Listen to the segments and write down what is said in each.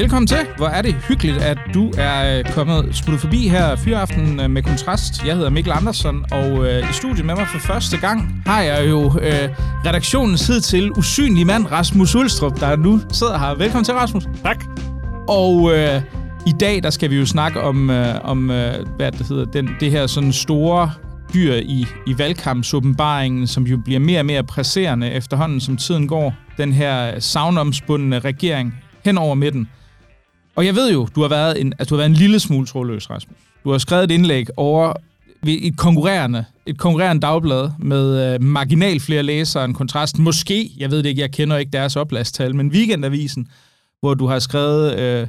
Velkommen til. Hvor er det hyggeligt, at du er øh, kommet smuttet forbi her fyraften øh, med Kontrast. Jeg hedder Mikkel Andersen, og øh, i studiet med mig for første gang har jeg jo øh, redaktionens hed til usynlig mand, Rasmus Ulstrup, der nu sidder her. Velkommen til, Rasmus. Tak. Og øh, i dag, der skal vi jo snakke om, øh, om øh, hvad det hedder, den, det her sådan store dyr i, i valgkampsåbenbaringen, som jo bliver mere og mere presserende efterhånden, som tiden går. Den her savnomspundne regering hen over midten. Og jeg ved jo, du har været en, altså, du har været en lille smule trådløs, Rasmus. Du har skrevet et indlæg over ved et konkurrerende, et konkurrerende dagblad med øh, marginal flere læsere end kontrast. Måske, jeg ved det ikke, jeg kender ikke deres opladstal, men Weekendavisen, hvor du har skrevet øh,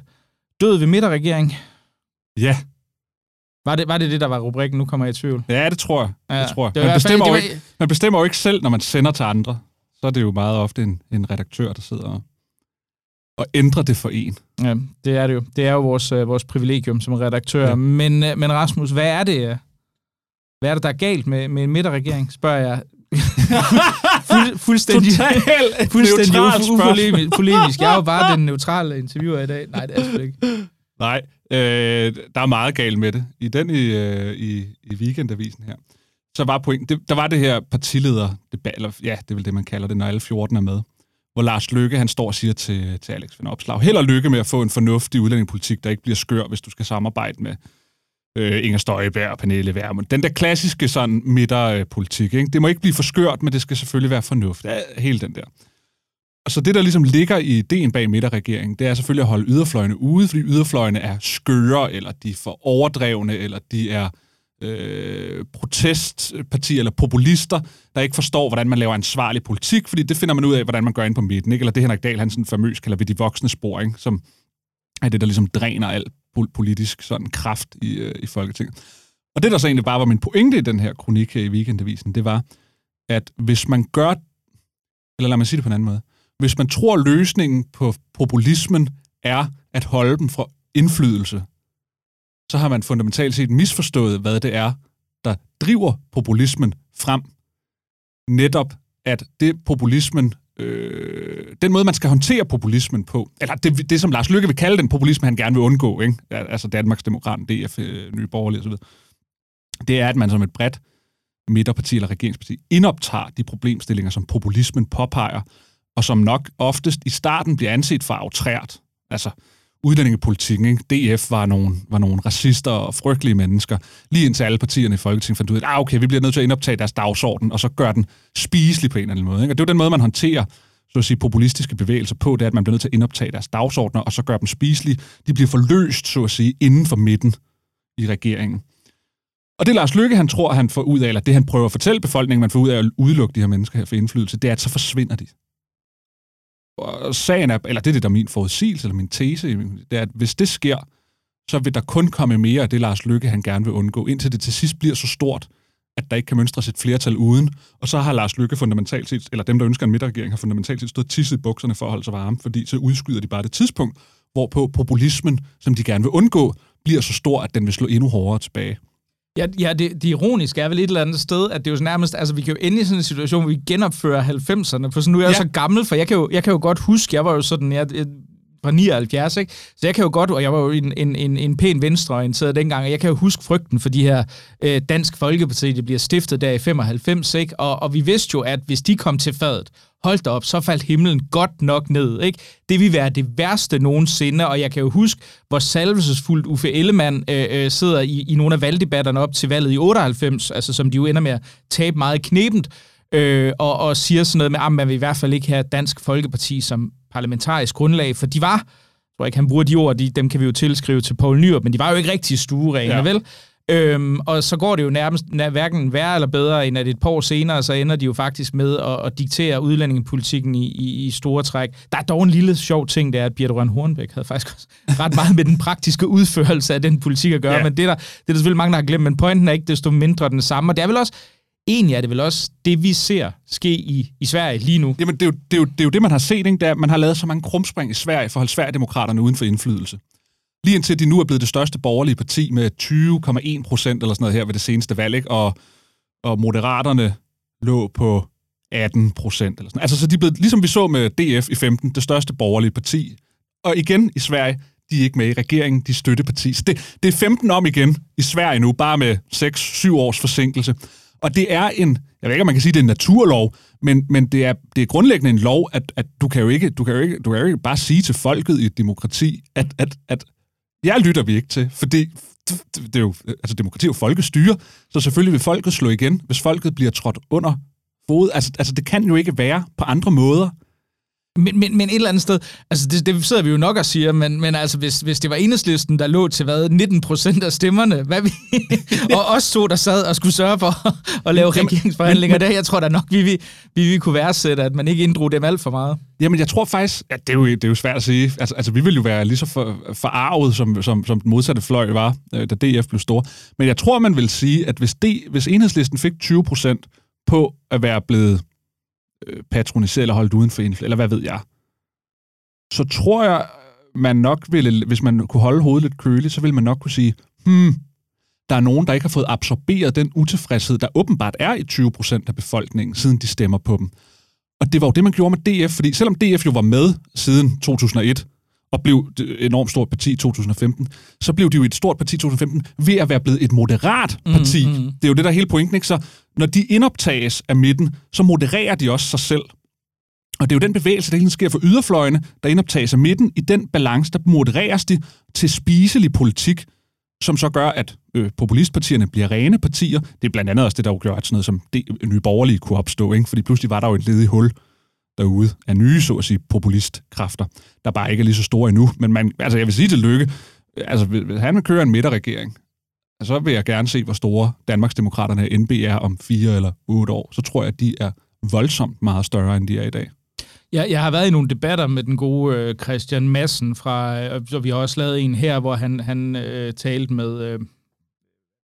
Død ved midterregering. Ja. Var det, var det det, der var rubrikken? Nu kommer jeg i tvivl. Ja, det tror jeg. Ja, det tror jeg. det Man, hvert fald- bestemmer det jo var- ikke, man bestemmer jo ikke selv, når man sender til andre. Så er det jo meget ofte en, en redaktør, der sidder og, og ændrer det for en. Ja, det er det jo. Det er jo vores, øh, vores privilegium som redaktør. Ja. Men, øh, men Rasmus, hvad er det, øh, hvad er det, der er galt med, med en midterregering, spørger jeg. Fuld, fuldstændig, Totalt fuldstændig neutralt u- spørgsmål. upolemisk. polemisk. Jeg er jo bare den neutrale interviewer i dag. Nej, det er sgu ikke. Nej, øh, der er meget galt med det. I den i, øh, i, i weekendavisen her, så var point, det, der var det her partileder, debat, eller, ja, det er vel det, man kalder det, når alle 14 er med, hvor Lars Løkke, han står og siger til, til Alex Van Opslag, held og lykke med at få en fornuftig udlændingepolitik, der ikke bliver skør, hvis du skal samarbejde med øh, Inger Støjberg og Pernille Vermund. Den der klassiske sådan midterpolitik, ikke? det må ikke blive for skørt, men det skal selvfølgelig være fornuftigt. Ja, hele den der. Og så det, der ligesom ligger i ideen bag midterregeringen, det er selvfølgelig at holde yderfløjene ude, fordi yderfløjene er skøre, eller de er for overdrevne, eller de er øh, protestpartier eller populister, der ikke forstår, hvordan man laver ansvarlig politik, fordi det finder man ud af, hvordan man gør ind på midten. Ikke? Eller det Henrik Dahl, han sådan famøs kalder ved de voksne spor, ikke? som er det, der ligesom dræner alt politisk sådan kraft i, øh, i Folketinget. Og det, der så egentlig bare var min pointe i den her kronik her i Weekendavisen, det var, at hvis man gør, eller lad mig sige det på en anden måde, hvis man tror, løsningen på populismen er at holde dem fra indflydelse, så har man fundamentalt set misforstået, hvad det er, der driver populismen frem. Netop, at det populismen, øh, den måde, man skal håndtere populismen på, eller det, det som Lars Lykke vil kalde den populisme, han gerne vil undgå, ikke? altså Danmarks Demokraten, DF, øh, Nye Borgerlige osv., det er, at man som et bredt midterparti eller regeringsparti indoptager de problemstillinger, som populismen påpeger, og som nok oftest i starten bliver anset for aftrært. Altså udlændingepolitikken, ikke? DF var nogle, var nogle racister og frygtelige mennesker, lige indtil alle partierne i Folketinget fandt ud af, at ah, okay, vi bliver nødt til at indoptage deres dagsorden, og så gør den spiselig på en eller anden måde. Ikke? Og det er jo den måde, man håndterer så at sige, populistiske bevægelser på, det er, at man bliver nødt til at indoptage deres dagsordner, og så gør dem spiselige. De bliver forløst, så at sige, inden for midten i regeringen. Og det Lars Lykke, han tror, han får ud af, eller det han prøver at fortælle befolkningen, man får ud af at udelukke de her mennesker her for indflydelse, det er, at så forsvinder de. Og sagen er, eller det er det, der er min forudsigelse, eller min tese, det er, at hvis det sker, så vil der kun komme mere af det, Lars Lykke, han gerne vil undgå, indtil det til sidst bliver så stort, at der ikke kan mønstres et flertal uden. Og så har Lars Lykke fundamentalt set, eller dem, der ønsker en midterregering, har fundamentalt set stået tisset i bukserne for at holde sig varme, fordi så udskyder de bare det tidspunkt, hvorpå populismen, som de gerne vil undgå, bliver så stor, at den vil slå endnu hårdere tilbage. Ja, ja det, det ironiske er vel et eller andet sted, at det er jo nærmest, altså vi kan jo ende i sådan en situation, hvor vi genopfører 90'erne, for sådan, nu er jeg. Ja. så gammel, for jeg kan, jo, jeg kan jo godt huske, jeg var jo sådan, jeg, jeg fra 79, ikke? Så jeg kan jo godt, og jeg var jo en, en, en, en pæn venstreorienteret dengang, og jeg kan jo huske frygten for de her øh, Dansk Folkeparti, det bliver stiftet der i 95, ikke? Og, og vi vidste jo, at hvis de kom til fadet, hold da op, så faldt himlen godt nok ned, ikke? Det ville være det værste nogensinde, og jeg kan jo huske, hvor salvelsesfuldt Uffe Ellemann øh, øh, sidder i, i nogle af valgdebatterne op til valget i 98, altså som de jo ender med at tabe meget knebent, øh, og, og siger sådan noget med, at man vil i hvert fald ikke have Dansk Folkeparti som parlamentarisk grundlag, for de var, jeg tror ikke, han bruger de ord, de, dem kan vi jo tilskrive til Poul Nyrup, men de var jo ikke rigtig stuerene, ja. Vel? Øhm, og så går det jo nærmest nær, hverken værre eller bedre, end at et par år senere, så ender de jo faktisk med at, at diktere udlændingepolitikken i, i, i store træk. Der er dog en lille sjov ting, det er, at Birte Røn Hornbæk havde faktisk også ret meget med den praktiske udførelse af den politik at gøre. Ja. men det er, der, det er der selvfølgelig mange, der har glemt, men pointen er ikke desto mindre den samme, og det er vel også egentlig er det vel også det, vi ser ske i, i Sverige lige nu. Jamen, det er, jo, det, er jo, det er jo det, man har set, ikke? Der, man har lavet så mange krumspring i Sverige for at holde Sverigedemokraterne uden for indflydelse. Lige indtil de nu er blevet det største borgerlige parti med 20,1 procent eller sådan noget her ved det seneste valg, ikke? Og, og moderaterne lå på 18 procent eller sådan Altså, så de er blevet, ligesom vi så med DF i 15, det største borgerlige parti. Og igen i Sverige, de er ikke med i regeringen, de støtteparti. Så det, det er 15 om igen i Sverige nu, bare med 6-7 års forsinkelse. Og det er en, jeg ved ikke, om man kan sige, det er en naturlov, men, men det, er, det er grundlæggende en lov, at, at du, kan jo ikke, du, kan jo ikke, du kan jo ikke bare sige til folket i et demokrati, at, at, at jeg lytter vi ikke til, fordi det er jo, altså demokrati er jo folkestyre, så selvfølgelig vil folket slå igen, hvis folket bliver trådt under fod. Altså, altså det kan jo ikke være på andre måder. Men, men, men et eller andet sted, altså det, det sidder vi jo nok og siger, men, men altså hvis, hvis det var enhedslisten, der lå til hvad, 19 procent af stemmerne, hvad vi, og os to, der sad og skulle sørge for at lave Jamen, regeringsforhandlinger, men, der jeg tror da nok, vi, vi, vi, vi kunne værdsætte, at man ikke inddrog dem alt for meget. Jamen jeg tror faktisk, at det er jo, det er jo svært at sige, altså, altså vi ville jo være lige så for, forarvet, som, som, som den modsatte fløj var, øh, da DF blev stor. Men jeg tror, man vil sige, at hvis, det, hvis enhedslisten fik 20 procent på at være blevet Øh, patroniseret eller holdt uden for indflydelse, eller hvad ved jeg, så tror jeg, man nok ville, hvis man kunne holde hovedet lidt køligt, så ville man nok kunne sige, hmm, der er nogen, der ikke har fået absorberet den utilfredshed, der åbenbart er i 20 procent af befolkningen, siden de stemmer på dem. Og det var jo det, man gjorde med DF, fordi selvom DF jo var med siden 2001, og blev et enormt stort parti i 2015, så blev de jo et stort parti i 2015 ved at være blevet et moderat parti. Mm, mm. Det er jo det, der er hele pointen, ikke? Så når de indoptages af midten, så modererer de også sig selv. Og det er jo den bevægelse, der hele sker for yderfløjene, der indoptages af midten. I den balance, der modereres de til spiselig politik, som så gør, at øh, populistpartierne bliver rene partier. Det er blandt andet også det, der jo gør, at sådan noget som det nye borgerlige kunne opstå, ikke? fordi pludselig var der jo et ledigt hul derude af nye, så at sige, populistkræfter, der bare ikke er lige så store endnu. Men man, altså jeg vil sige til Lykke, altså hvis han vil køre en midterregering, så vil jeg gerne se, hvor store Danmarksdemokraterne NB er om fire eller otte år. Så tror jeg, at de er voldsomt meget større, end de er i dag. Jeg, jeg har været i nogle debatter med den gode øh, Christian Madsen fra, øh, og vi har også lavet en her, hvor han, han øh, talte med øh,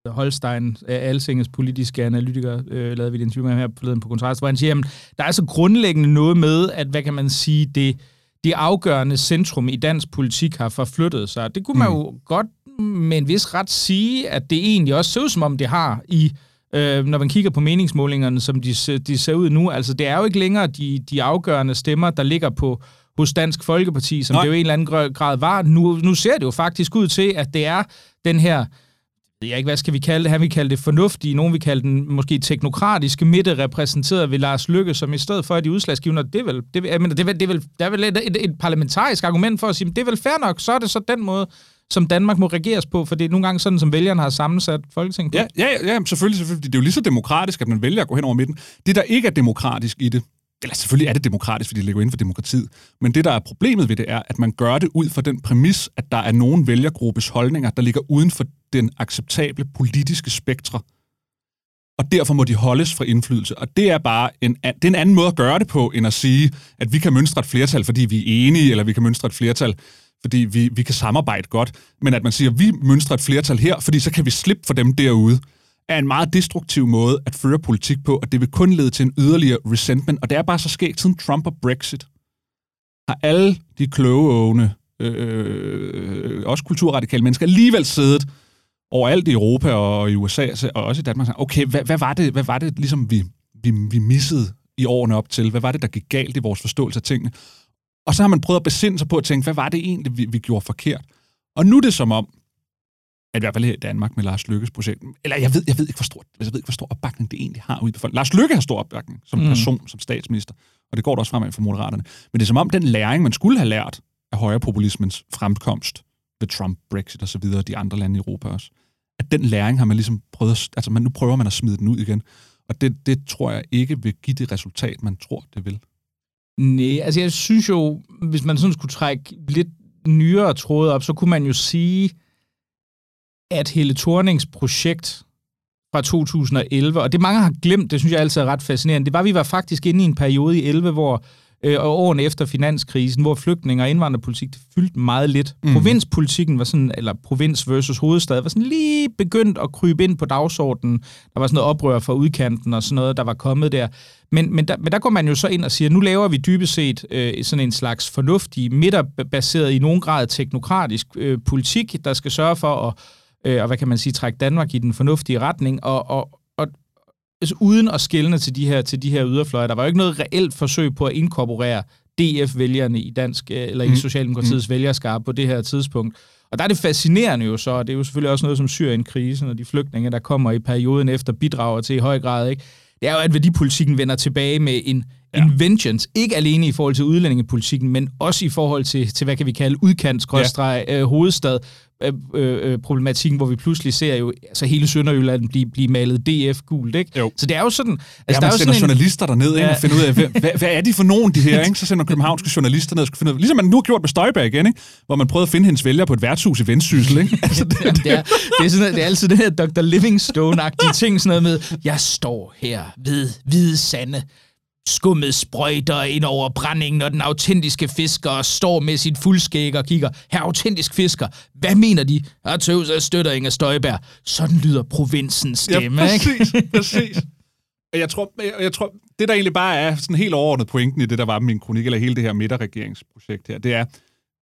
Holstein, Alsingets politiske analytiker, øh, lavede vi et interview med ham her forleden på kontrast, hvor han siger, at der er så grundlæggende noget med, at hvad kan man sige, det, det afgørende centrum i dansk politik har forflyttet sig. Det kunne man mm. jo godt med en vis ret sige, at det egentlig også ser ud som om det har i øh, når man kigger på meningsmålingerne, som de, de ser ud nu. Altså, det er jo ikke længere de, de afgørende stemmer, der ligger på hos Dansk Folkeparti, som Nej. det jo i en eller anden grad var. Nu, nu ser det jo faktisk ud til, at det er den her jeg ikke, hvad skal vi kalde det? Han vil kalde det fornuftige, nogen vil kalde den måske teknokratiske midte, repræsenteret ved Lars Lykke, som i stedet for, at de udslagsgivende, det er vel, det, jeg mener, det er vel, det er vel, der er vel et, et, et parlamentarisk argument for at sige, det er vel fair nok, så er det så den måde, som Danmark må regeres på, for det er nogle gange sådan, som vælgerne har sammensat Folketinget på. Ja, ja, ja selvfølgelig, selvfølgelig. Det er jo lige så demokratisk, at man vælger at gå hen over midten. Det, der ikke er demokratisk i det, eller selvfølgelig er det demokratisk, fordi det ligger inden for demokratiet, men det, der er problemet ved det, er, at man gør det ud fra den præmis, at der er nogen vælgergruppes holdninger, der ligger uden for den acceptable politiske spektre. Og derfor må de holdes fra indflydelse. Og det er bare en, det er en anden måde at gøre det på, end at sige, at vi kan mønstre et flertal, fordi vi er enige, eller vi kan mønstre et flertal, fordi vi, vi kan samarbejde godt. Men at man siger, at vi mønstrer et flertal her, fordi så kan vi slippe for dem derude er en meget destruktiv måde at føre politik på, og det vil kun lede til en yderligere resentment. Og det er bare så sket siden Trump og Brexit. Har alle de kloge øh, øh, også kulturradikale mennesker, alligevel siddet overalt i Europa og i USA, og også i Danmark, okay, hvad, hvad, var det, hvad var det ligesom vi, vi, vi missede i årene op til? Hvad var det, der gik galt i vores forståelse af tingene? Og så har man prøvet at besinde sig på at tænke, hvad var det egentlig, vi, vi gjorde forkert? Og nu er det som om, at i hvert fald her i Danmark med Lars Lykkes projekt, eller jeg ved, jeg ved ikke, hvor stor, jeg ved ikke, hvor stor opbakning det egentlig har ude i befolkningen. Lars Lykke har stor opbakning som mm. person, som statsminister, og det går da også fremad for Moderaterne. Men det er som om den læring, man skulle have lært af højrepopulismens fremkomst ved Trump, Brexit og så videre, de andre lande i Europa også, at den læring har man ligesom prøvet, at, altså man, nu prøver man at smide den ud igen. Og det, det tror jeg ikke vil give det resultat, man tror, det vil. Nej, altså jeg synes jo, hvis man sådan skulle trække lidt nyere tråde op, så kunne man jo sige, at Helle Thornings projekt fra 2011, og det mange har glemt, det synes jeg altid er ret fascinerende, det var, at vi var faktisk inde i en periode i 11, hvor øh, og årene efter finanskrisen, hvor flygtninge og indvandrerpolitik fyldte meget lidt. Mm. Provinspolitikken var sådan, eller provins versus hovedstad, var sådan lige begyndt at krybe ind på dagsordenen. Der var sådan noget oprør fra udkanten og sådan noget, der var kommet der. Men, men, der, men der går man jo så ind og siger, nu laver vi dybest set øh, sådan en slags fornuftig, midterbaseret i nogen grad teknokratisk øh, politik, der skal sørge for at, øh, og hvad kan man sige, trække Danmark i den fornuftige retning, og, og, og altså, uden at skælne til de her til de her yderfløje. Der var jo ikke noget reelt forsøg på at inkorporere DF-vælgerne i dansk øh, eller i Mm. Socialdemokratiets mm. vælgerskab på det her tidspunkt. Og der er det fascinerende jo så, og det er jo selvfølgelig også noget som Syrien-krisen og de flygtninge, der kommer i perioden efter, bidrager til i høj grad, ikke? Det er jo, at værdipolitikken vender tilbage med en, ja. en vengeance. Ikke alene i forhold til udlændingepolitikken, men også i forhold til, til hvad kan vi kalde, udkants ja. øh, hovedstad, øh, øh, problematikken, hvor vi pludselig ser jo altså hele Sønderjylland blive, blive malet DF gult, ikke? Jo. Så det er jo sådan... Altså, ja, der er man jo sender sådan en, journalister derned ikke, Ja. og finder ud af, hvad, hvad, hvad er de for nogen, de her? Ikke? Så sender københavnske journalister ned og skal finde ud af, ligesom man nu har gjort med Støjberg igen, ikke? hvor man prøvede at finde hendes vælger på et værtshus i Vendsyssel. Ikke? Altså, det, Jamen, det, er, det, er sådan, det er altid det her Dr. Livingstone-agtige ting, sådan noget med, jeg står her ved hvide sande, skummet sprøjter ind over brændingen, og den autentiske fisker står med sit fuldskæg og kigger, her autentisk fisker, hvad mener de? Jeg tøvs og støtter Inger Støjberg. Sådan lyder provinsens stemme, ja, ikke? præcis, præcis. Og jeg tror, jeg, jeg tror, det der egentlig bare er sådan helt overordnet pointen i det, der var med min kronik, eller hele det her midterregeringsprojekt her, det er,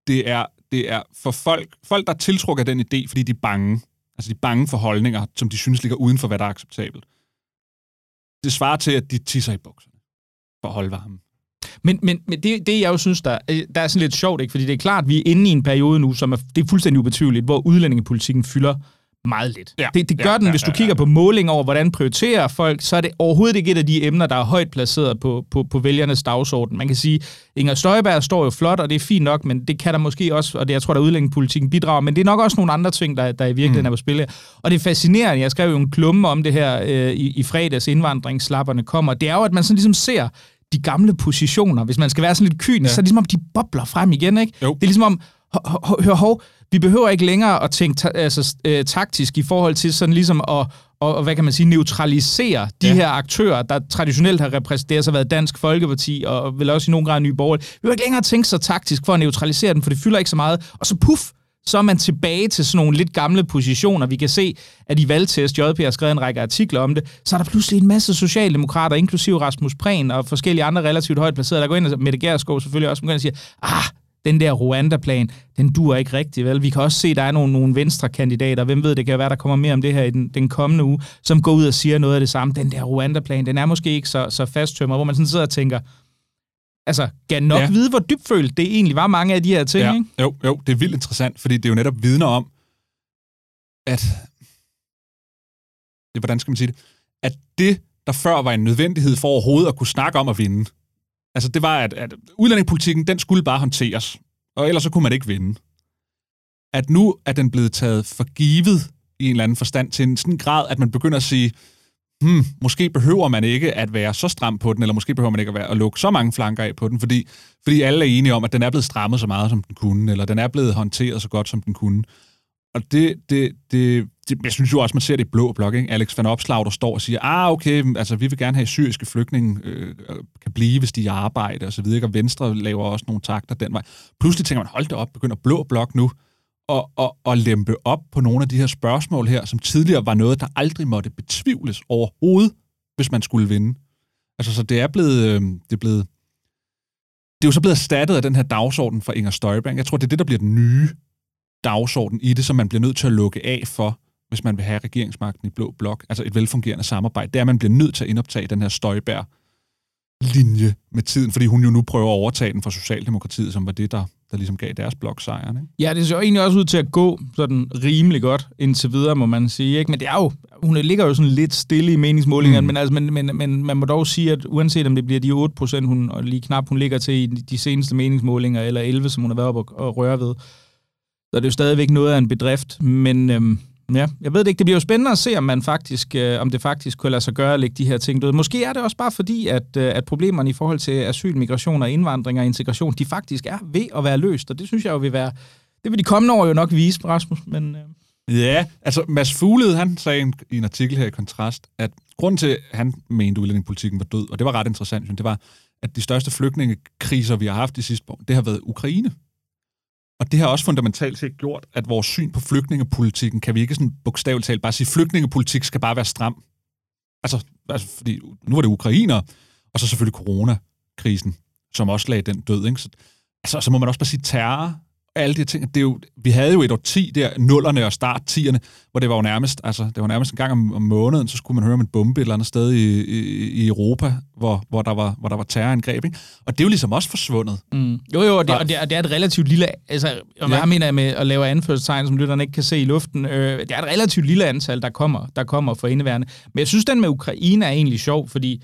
det er, det er for folk, folk, der tiltrukker den idé, fordi de er bange. Altså de er bange for holdninger, som de synes ligger uden for, hvad der er acceptabelt. Det svarer til, at de tisser i bukserne for at holde varmen. Men, men, men det, det, jeg jo synes, der, øh, der er sådan lidt sjovt, ikke? fordi det er klart, at vi er inde i en periode nu, som er, det er fuldstændig ubetydeligt, hvor udlændingepolitikken fylder meget lidt. Ja. Det, det gør Ja, den, ja, hvis du kigger ja. på måling over, hvordan prioriterer folk, så er det overhovedet ikke et af de emner, der er højt placeret på, på, på vælgernes dagsorden. Man kan sige, Inger Støjberg står jo flot, og det er fint nok, men det kan der måske også, og det, jeg tror, der udlændingepolitikken bidrager, men det er nok også nogle andre ting, der, der i virkeligheden Mm. er på spil her. Og det er fascinerende, jeg skrev jo en klumme om det her øh, i, i fredags, indvandringsslapperne kommer, det er jo, at man sådan ligesom ser de gamle positioner, hvis man skal være sådan lidt kynisk, ja. så er det ligesom om, de bobler frem igen, ikke? Jo. Det er ligesom om, hør, hov, vi behøver ikke længere at tænke ta- altså, øh, taktisk i forhold til sådan ligesom at, og, og hvad kan man sige, neutralisere de Ja. her aktører, der traditionelt har repræsenteret, det har så været Dansk Folkeparti, og vel også i nogen grad Nye Borgerlige. Vi behøver ikke længere tænke så taktisk for at neutralisere dem, for det fylder ikke så meget. Og så puff, så er man tilbage til sådan nogle lidt gamle positioner. Vi kan se, at i valgtest, JP har skrevet en række artikler om det, så er der pludselig en masse socialdemokrater, inklusive Rasmus Prehn og forskellige andre relativt højt placerede, der går ind, og Mette Gerskov selvfølgelig også, at sige, ah, den der Rwanda-plan, den dur ikke rigtigt, vel? Vi kan også se, at der er nogle, nogle venstre kandidater, hvem ved, det kan være, der kommer mere om det her i den, den kommende uge, som går ud og siger noget af det samme. Den der Rwanda-plan, den er måske ikke så, så fasttømret, hvor man sådan sidder og tænker, altså, kan nok ja. vide, hvor dybfølt det egentlig var mange af de her ting, Ja, ikke? jo, jo, det er vildt interessant, fordi det er jo netop vidner om, at... Det, hvordan skal man sige det? At det, der før var en nødvendighed for overhovedet at kunne snakke om at vinde, altså det var, at, at udlændingepolitikken, den skulle bare håndteres, og ellers så kunne man ikke vinde. At nu er den blevet taget for givet i en eller anden forstand til en sådan grad, at man begynder at sige, hmm, måske behøver man ikke at være så stram på den, eller måske behøver man ikke at, være, at lukke så mange flanker af på den, fordi, fordi alle er enige om, at den er blevet strammet så meget, som den kunne, eller den er blevet håndteret så godt, som den kunne. Og det, det, det, det jeg synes jo også, man ser det i blå blok, ikke? Alex van Opslag, der står og siger, ah, okay, altså vi vil gerne have syriske flygtninge øh, kan blive, hvis de er arbejde, og så videre, og Venstre laver også nogle takter den vej. Pludselig tænker man, hold da op, begynder blå blok nu og, og, og lempe op på nogle af de her spørgsmål her, som tidligere var noget, der aldrig måtte betvivles overhovedet, hvis man skulle vinde. Altså, så det er blevet, øh, det er blevet, det er jo så blevet erstattet af den her dagsorden fra Inger Støjberg. Jeg tror, det er det, der bliver den nye dagsorden i det, som man bliver nødt til at lukke af for, hvis man vil have regeringsmagten i blå blok, altså et velfungerende samarbejde. Det er, at man bliver nødt til at indoptage den her Støjberg linje med tiden, fordi hun jo nu prøver at overtage den fra Socialdemokratiet, som var det, der, der ligesom gav deres blok sejren. Ikke? Ja, det ser jo egentlig også ud til at gå sådan rimelig godt indtil videre, må man sige. Ikke? Men det er jo, hun ligger jo sådan lidt stille i meningsmålingerne, Mm. men, altså, men, men, men man må dog sige, at uanset om det bliver de 8 procent, hun, og lige knap hun ligger til i de seneste meningsmålinger, eller 11, som hun har været oppe og, og røre ved, så er det jo stadigvæk noget af en bedrift. Men øhm, ja, jeg ved det ikke. Det bliver jo spændende at se, om, man faktisk, øh, om det faktisk kunne lade sig gøre at lægge de her ting døde. Måske er det også bare fordi, at, øh, at problemerne i forhold til asyl, migration og indvandring og integration, de faktisk er ved at være løst, og det synes jeg jo vil være det vil de kommende år jo nok vise, Rasmus, men... Øh, Ja, altså Mads Fuglede, han sagde en, i en artikel her i Kontrast, at grunden til, at han mente, at udlændingepolitikken var død, og det var ret interessant, synes det var, at de største flygtningekriser, vi har haft de sidste år, det har været Ukraine. Og det har også fundamentalt set gjort, at vores syn på flygtningepolitikken, kan vi ikke sådan bogstaveligt talt bare sige, at flygtningepolitik skal bare være stram. Altså, altså fordi nu var det ukrainer, og så selvfølgelig coronakrisen, som også lagde den død. Ikke? Så, altså, så må man også bare sige terror alle de ting. Det er jo, vi havde jo et år 10 der, nullerne og start 10'erne, hvor det var jo nærmest, altså, det var nærmest en gang om, om måneden, så skulle man høre om en bombe et eller andet sted i, i, i Europa, hvor, hvor, der var, hvor der var terrorangreb. Ikke? Og det er jo ligesom også forsvundet. Mm. Jo, jo, og det, og det, er, det er et relativt lille, altså, og hvad ja. mener jeg med at lave anførselstegn, som lytterne ikke kan se i luften, øh, det er et relativt lille antal, der kommer, der kommer for indeværende. Men jeg synes, den med Ukraine er egentlig sjov, fordi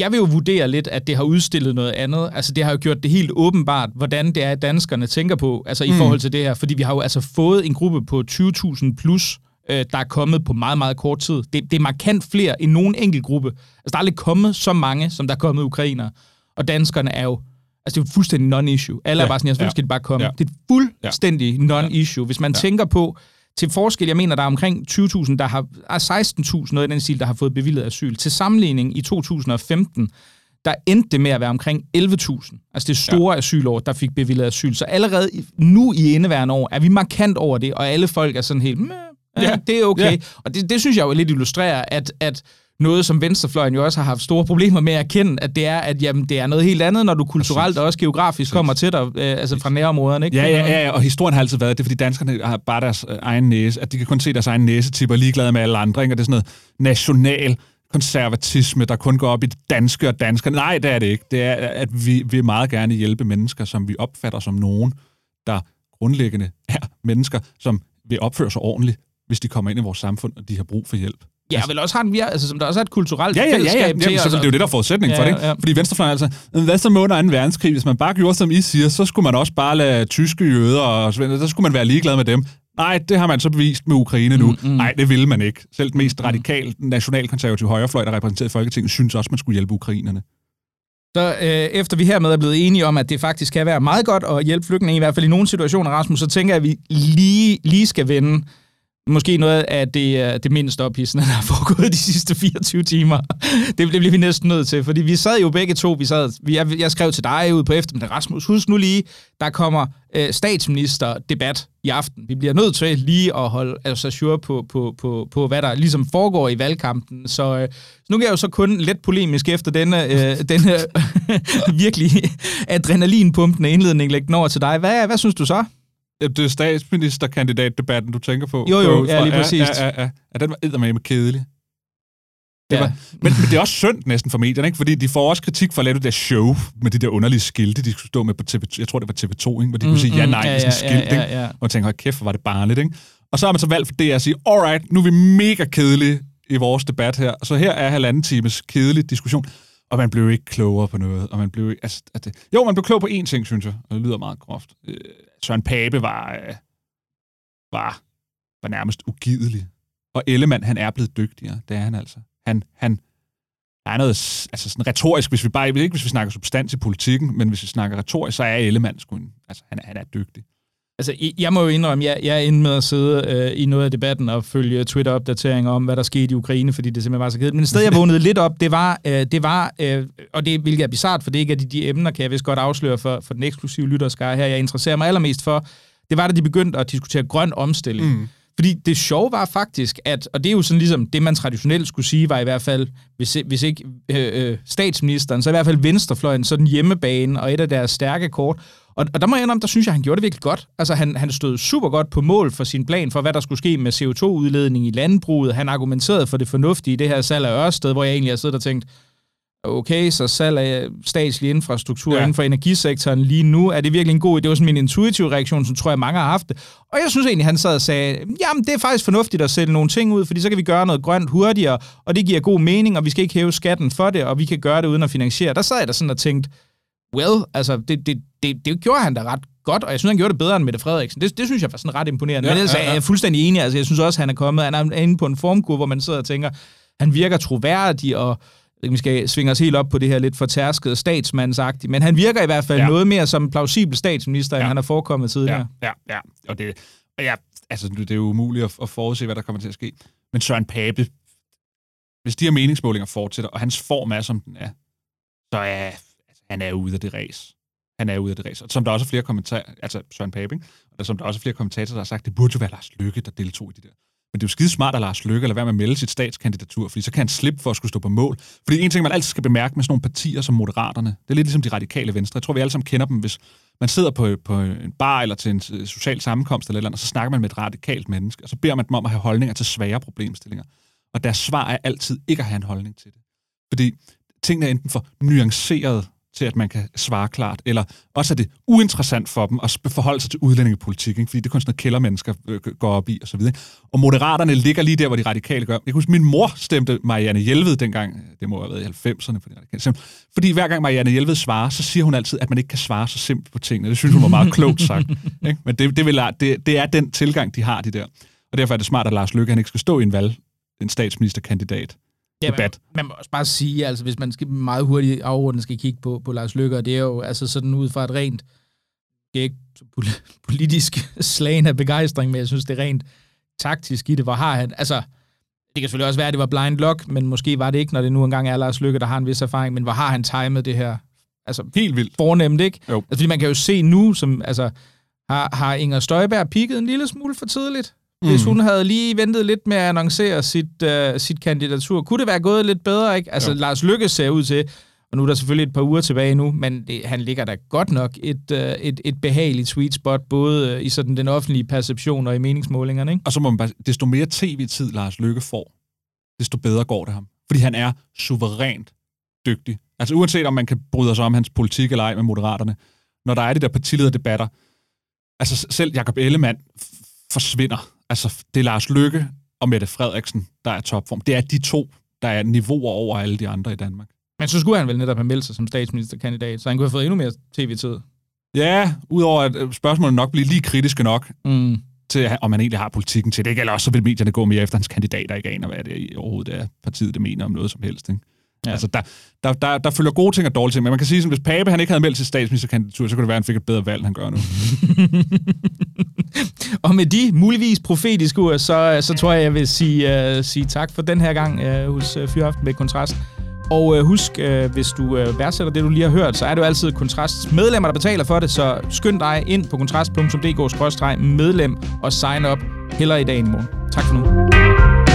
jeg vil jo vurdere lidt, at det har udstillet noget andet. Altså, det har jo gjort det helt åbenbart, hvordan det er, at danskerne tænker på, altså i mm. forhold til det her. Fordi vi har jo altså fået en gruppe på 20.000 plus, øh, der er kommet på meget, meget kort tid. Det, det er markant flere end nogen enkelt gruppe. Altså, der er aldrig kommet så mange, som der er kommet ukrainer. Og danskerne er jo Altså, det er jo fuldstændig non-issue. Alle ja, er bare sådan, jeg ja, skal de bare komme. Ja. Det er fuldstændig non-issue. Hvis man ja. tænker på, til forskel, jeg mener, der er omkring 20.000, der har, er 16.000 noget i den stil, der har fået bevillet asyl. Til sammenligning i 2015, der endte det med at være omkring 11.000. Altså det store ja. asylår, der fik bevillet asyl. Så allerede nu i indeværende år er vi markant over det, og alle folk er sådan helt, ja, det er okay. Ja. Og det, det synes jeg jo lidt illustrerer, at, at noget, som venstrefløjen jo også har haft store problemer med at erkende, at det er, at jamen, det er noget helt andet, når du kulturelt og også geografisk kommer til dig, øh, altså fra nærområderne. Ikke? Ja, ja, ja, og historien har altid været, det er fordi danskerne har bare deres øh, egen næse, at de kan kun se deres egen næsetipper, ligeglade med alle andre, ikke? og det er sådan noget national konservatisme, der kun går op i det danske og danskerne. Nej, det er det ikke. Det er, at vi vil meget gerne hjælpe mennesker, som vi opfatter som nogen, der grundlæggende er mennesker, som vil opføre sig ordentligt, hvis de kommer ind i vores samfund, og de har brug for hjælp. Ja, vel også har en, altså, som der også er et kulturelt ja, ja, ja, ja. til. Ja, så det er jo det, der er forudsætning ja, for det. Ikke? Ja. Fordi venstrefløjen altså, hvad så må under 2. verdenskrig? Hvis man bare gjorde, som I siger, så skulle man også bare lade tyske jøder og så, så skulle man være ligeglad med dem. Nej, det har man så bevist med Ukraine nu. Mm, mm. Nej, det vil man ikke. Selv den mest mm, mm. radikal nationalkonservative højrefløj, der repræsenterer Folketinget, synes også, man skulle hjælpe ukrainerne. Så øh, efter vi hermed er blevet enige om, at det faktisk kan være meget godt at hjælpe flygtninge, i hvert fald i nogle situationer, Rasmus, så tænker jeg, at vi lige, lige skal vende måske noget af det, øh, det mindst ophidsende, der har foregået de sidste 24 timer. Det, det bliver vi næsten nødt til, fordi vi sad jo begge to, vi sad, vi, jeg, jeg skrev til dig ud på eftermiddag, Rasmus, husk nu lige, der kommer øh, statsministerdebat i aften. Vi bliver nødt til lige at holde altså, sure på, på, på, på, hvad der ligesom foregår i valgkampen. Så, øh, så nu kan jeg jo så kun let polemisk efter denne, øh, denne virkelig adrenalinpumpende indledning lægge den over til dig. Hvad, hvad synes du så? Det er statsministerkandidatdebatten, du tænker på. Jo, jo, ja, lige præcis. Ja, ja, ja. ja den var med kedelig. Det ja. var, men, men det er også synd næsten for medierne, ikke? fordi de får også kritik for at lave det der show med de der underlige skilte, de skulle stå med på TV, jeg tror det var TV2, ikke? hvor de mm, kunne sige ja, nej, mm, ja, sådan ja, skilt, ja, ja, ja. og man tænker, kæft, hvor var det barnligt, ikke? Og så har man så valgt for det at sige, alright, nu er vi mega kedelige i vores debat her, så her er halvanden times kedelig diskussion, og man blev ikke klogere på noget, og man blev ikke, altså, at det, jo, man blev klog på én ting, synes jeg, og det lyder meget groft. Søren Pape var, øh, var, var nærmest ugidelig. Og Ellemann, han er blevet dygtigere. Det er han altså. Han, han, der er noget altså sådan retorisk, hvis vi bare, ikke hvis vi snakker substans i politikken, men hvis vi snakker retorisk, så er Ellemann sgu en, altså han, han er dygtig. Altså, jeg må jo indrømme, jeg, jeg er inde med at sidde øh, i noget af debatten og følge Twitter-opdateringer om, hvad der skete i Ukraine, fordi det simpelthen var så kedeligt. Men et sted, jeg vågnede lidt op, det var, øh, det var øh, og det hvilket er bizart, for det ikke er de, de emner, kan jeg vist godt afsløre for, for den eksklusive lytterskare her, jeg interesserer mig allermest for, det var, da de begyndte at diskutere grøn omstilling. Mm. Fordi det sjove var faktisk, at, og det er jo sådan ligesom det, man traditionelt skulle sige, var i hvert fald, hvis, hvis ikke øh, øh, statsministeren, så i hvert fald venstrefløjen, så den hjemmebane og et af deres stærke kort. Og, og der må jeg indrømme, der synes jeg, han gjorde det virkelig godt. Altså han, han stod super godt på mål for sin plan for, hvad der skulle ske med CO2-udledning i landbruget. Han argumenterede for det fornuftige i det her salg af Ørsted, hvor jeg egentlig har siddet og tænkt, okay, så salg af statslig infrastruktur ja. inden for energisektoren lige nu, er det virkelig en god idé? Det var sådan min intuitive reaktion, som tror jeg mange har haft det. Og jeg synes egentlig, han sad og sagde, jamen det er faktisk fornuftigt at sætte nogle ting ud, fordi så kan vi gøre noget grønt hurtigere, og det giver god mening, og vi skal ikke hæve skatten for det, og vi kan gøre det uden at finansiere. Der sad jeg der sådan og tænkte, well, altså det, det, det, det gjorde han da ret godt, og jeg synes, han gjorde det bedre end Mette Frederiksen. Det, det synes jeg var sådan ret imponerende. Ja, Men ellers ja, ja. er jeg fuldstændig enig. Altså, jeg synes også, han er kommet, han er inde på en formkur, hvor man sidder og tænker, han virker troværdig, og vi skal svinge os helt op på det her lidt fortærskede statsmandsagtigt, men han virker i hvert fald ja. noget mere som plausibel statsminister, ja. end han har forekommet tidligere. Ja, ja, ja. og det, og ja, altså, det er jo umuligt at, at forudse, hvad der kommer til at ske. Men Søren Pape, hvis de her meningsmålinger fortsætter, og hans form er, som den er, så er han er ude af det race. Han er ude af det race. Og som der også er flere kommentarer, altså Søren Pape, ikke? og der, som der også er flere kommentatorer, der har sagt, det burde jo være Lars Lykke, der deltog i det der. Men det er jo skide smart at Lars Lykke eller være med at melde sit statskandidatur, fordi så kan han slippe for at skulle stå på mål. Fordi en ting, man altid skal bemærke med sådan nogle partier som Moderaterne, det er lidt ligesom de radikale venstre. Jeg tror, vi alle sammen kender dem, hvis man sidder på, på en bar eller til en øh, social sammenkomst eller, eller andet, så snakker man med et radikalt menneske, og så beder man dem om at have holdninger til svære problemstillinger. Og deres svar er altid ikke at have en holdning til det. Fordi tingene er enten for nuanceret til, at man kan svare klart, eller også er det uinteressant for dem at forholde sig til udlændingepolitik, ikke? fordi det er kun sådan noget kældermennesker øh, går op i, og så videre. Og moderaterne ligger lige der, hvor de radikale gør. Jeg kan huske, min mor stemte Marianne Hjelved dengang, det må have været i 90'erne, for de. Fordi hver gang Marianne Hjelved svarer, så siger hun altid, at man ikke kan svare så simpelt på tingene. Det synes hun var meget klogt sagt. Ikke? Men det, det, vil, det, det er den tilgang, de har, de der. Og derfor er det smart, at Lars Løkke han ikke skal stå i en valg, en statsministerkandidat, ja, debat. Man, man må også bare sige, altså hvis man skal meget hurtigt afrunde skal kigge på, på Lars Løkke, det er jo altså sådan ud fra et rent, det er ikke politisk slagen af begejstring, men jeg synes, det er rent taktisk i det. Hvor har han, altså, det kan selvfølgelig også være, at det var blind luck, men måske var det ikke, når det nu engang er Lars Lykke, der har en vis erfaring, men hvor har han timet det her? Altså, Helt vildt. Fornemt, ikke? Jo. Altså, fordi man kan jo se nu, som, altså, har, har Inger Støjberg pigget en lille smule for tidligt? Mm. Hvis hun havde lige ventet lidt med at annoncere sit, uh, sit kandidatur, kunne det være gået lidt bedre, ikke? Altså, jo. Lars Lykke ser ud til, og nu er der selvfølgelig et par uger tilbage nu, men det, han ligger da godt nok et, uh, et, et behageligt sweet spot, både uh, i sådan den offentlige perception og i meningsmålingerne, ikke? Og så må man bare, desto mere tv-tid Lars Lykke får, desto bedre går det ham. Fordi han er suverænt dygtig. Altså uanset om man kan bryde sig om hans politik eller ej med moderaterne, når der er de der partilederdebatter, altså selv Jakob Ellemann forsvinder Altså, det er Lars Lykke og Mette Frederiksen, der er topform. Det er de to, der er niveauer over alle de andre i Danmark. Men så skulle han vel netop have meldt sig som statsministerkandidat, så han kunne have fået endnu mere tv-tid. Ja, udover at øh, spørgsmålet nok bliver lige kritiske nok, mm. til om man egentlig har politikken til det, eller også så vil medierne gå mere efter hans kandidater, ikke aner, hvad det overhovedet er, partiet det mener om noget som helst. Ikke? Ja. Altså, der, der, der, der følger gode ting og dårlige ting, men man kan sige, at hvis Pape han ikke havde meldt til statsministerkandidatur, så kunne det være, at han fik et bedre valg, end han gør nu. og med de muligvis profetiske ord, så, så tror jeg, jeg vil sige, uh, sige tak for den her gang uh, hos uh, Fyraften med Kontrast. Og uh, husk, uh, hvis du uh, værdsætter det, du lige har hørt, så er det jo altid Kontrasts medlemmer, der betaler for det, så skynd dig ind på kontrast.dk-medlem og sign op heller i dag i morgen. Tak for nu.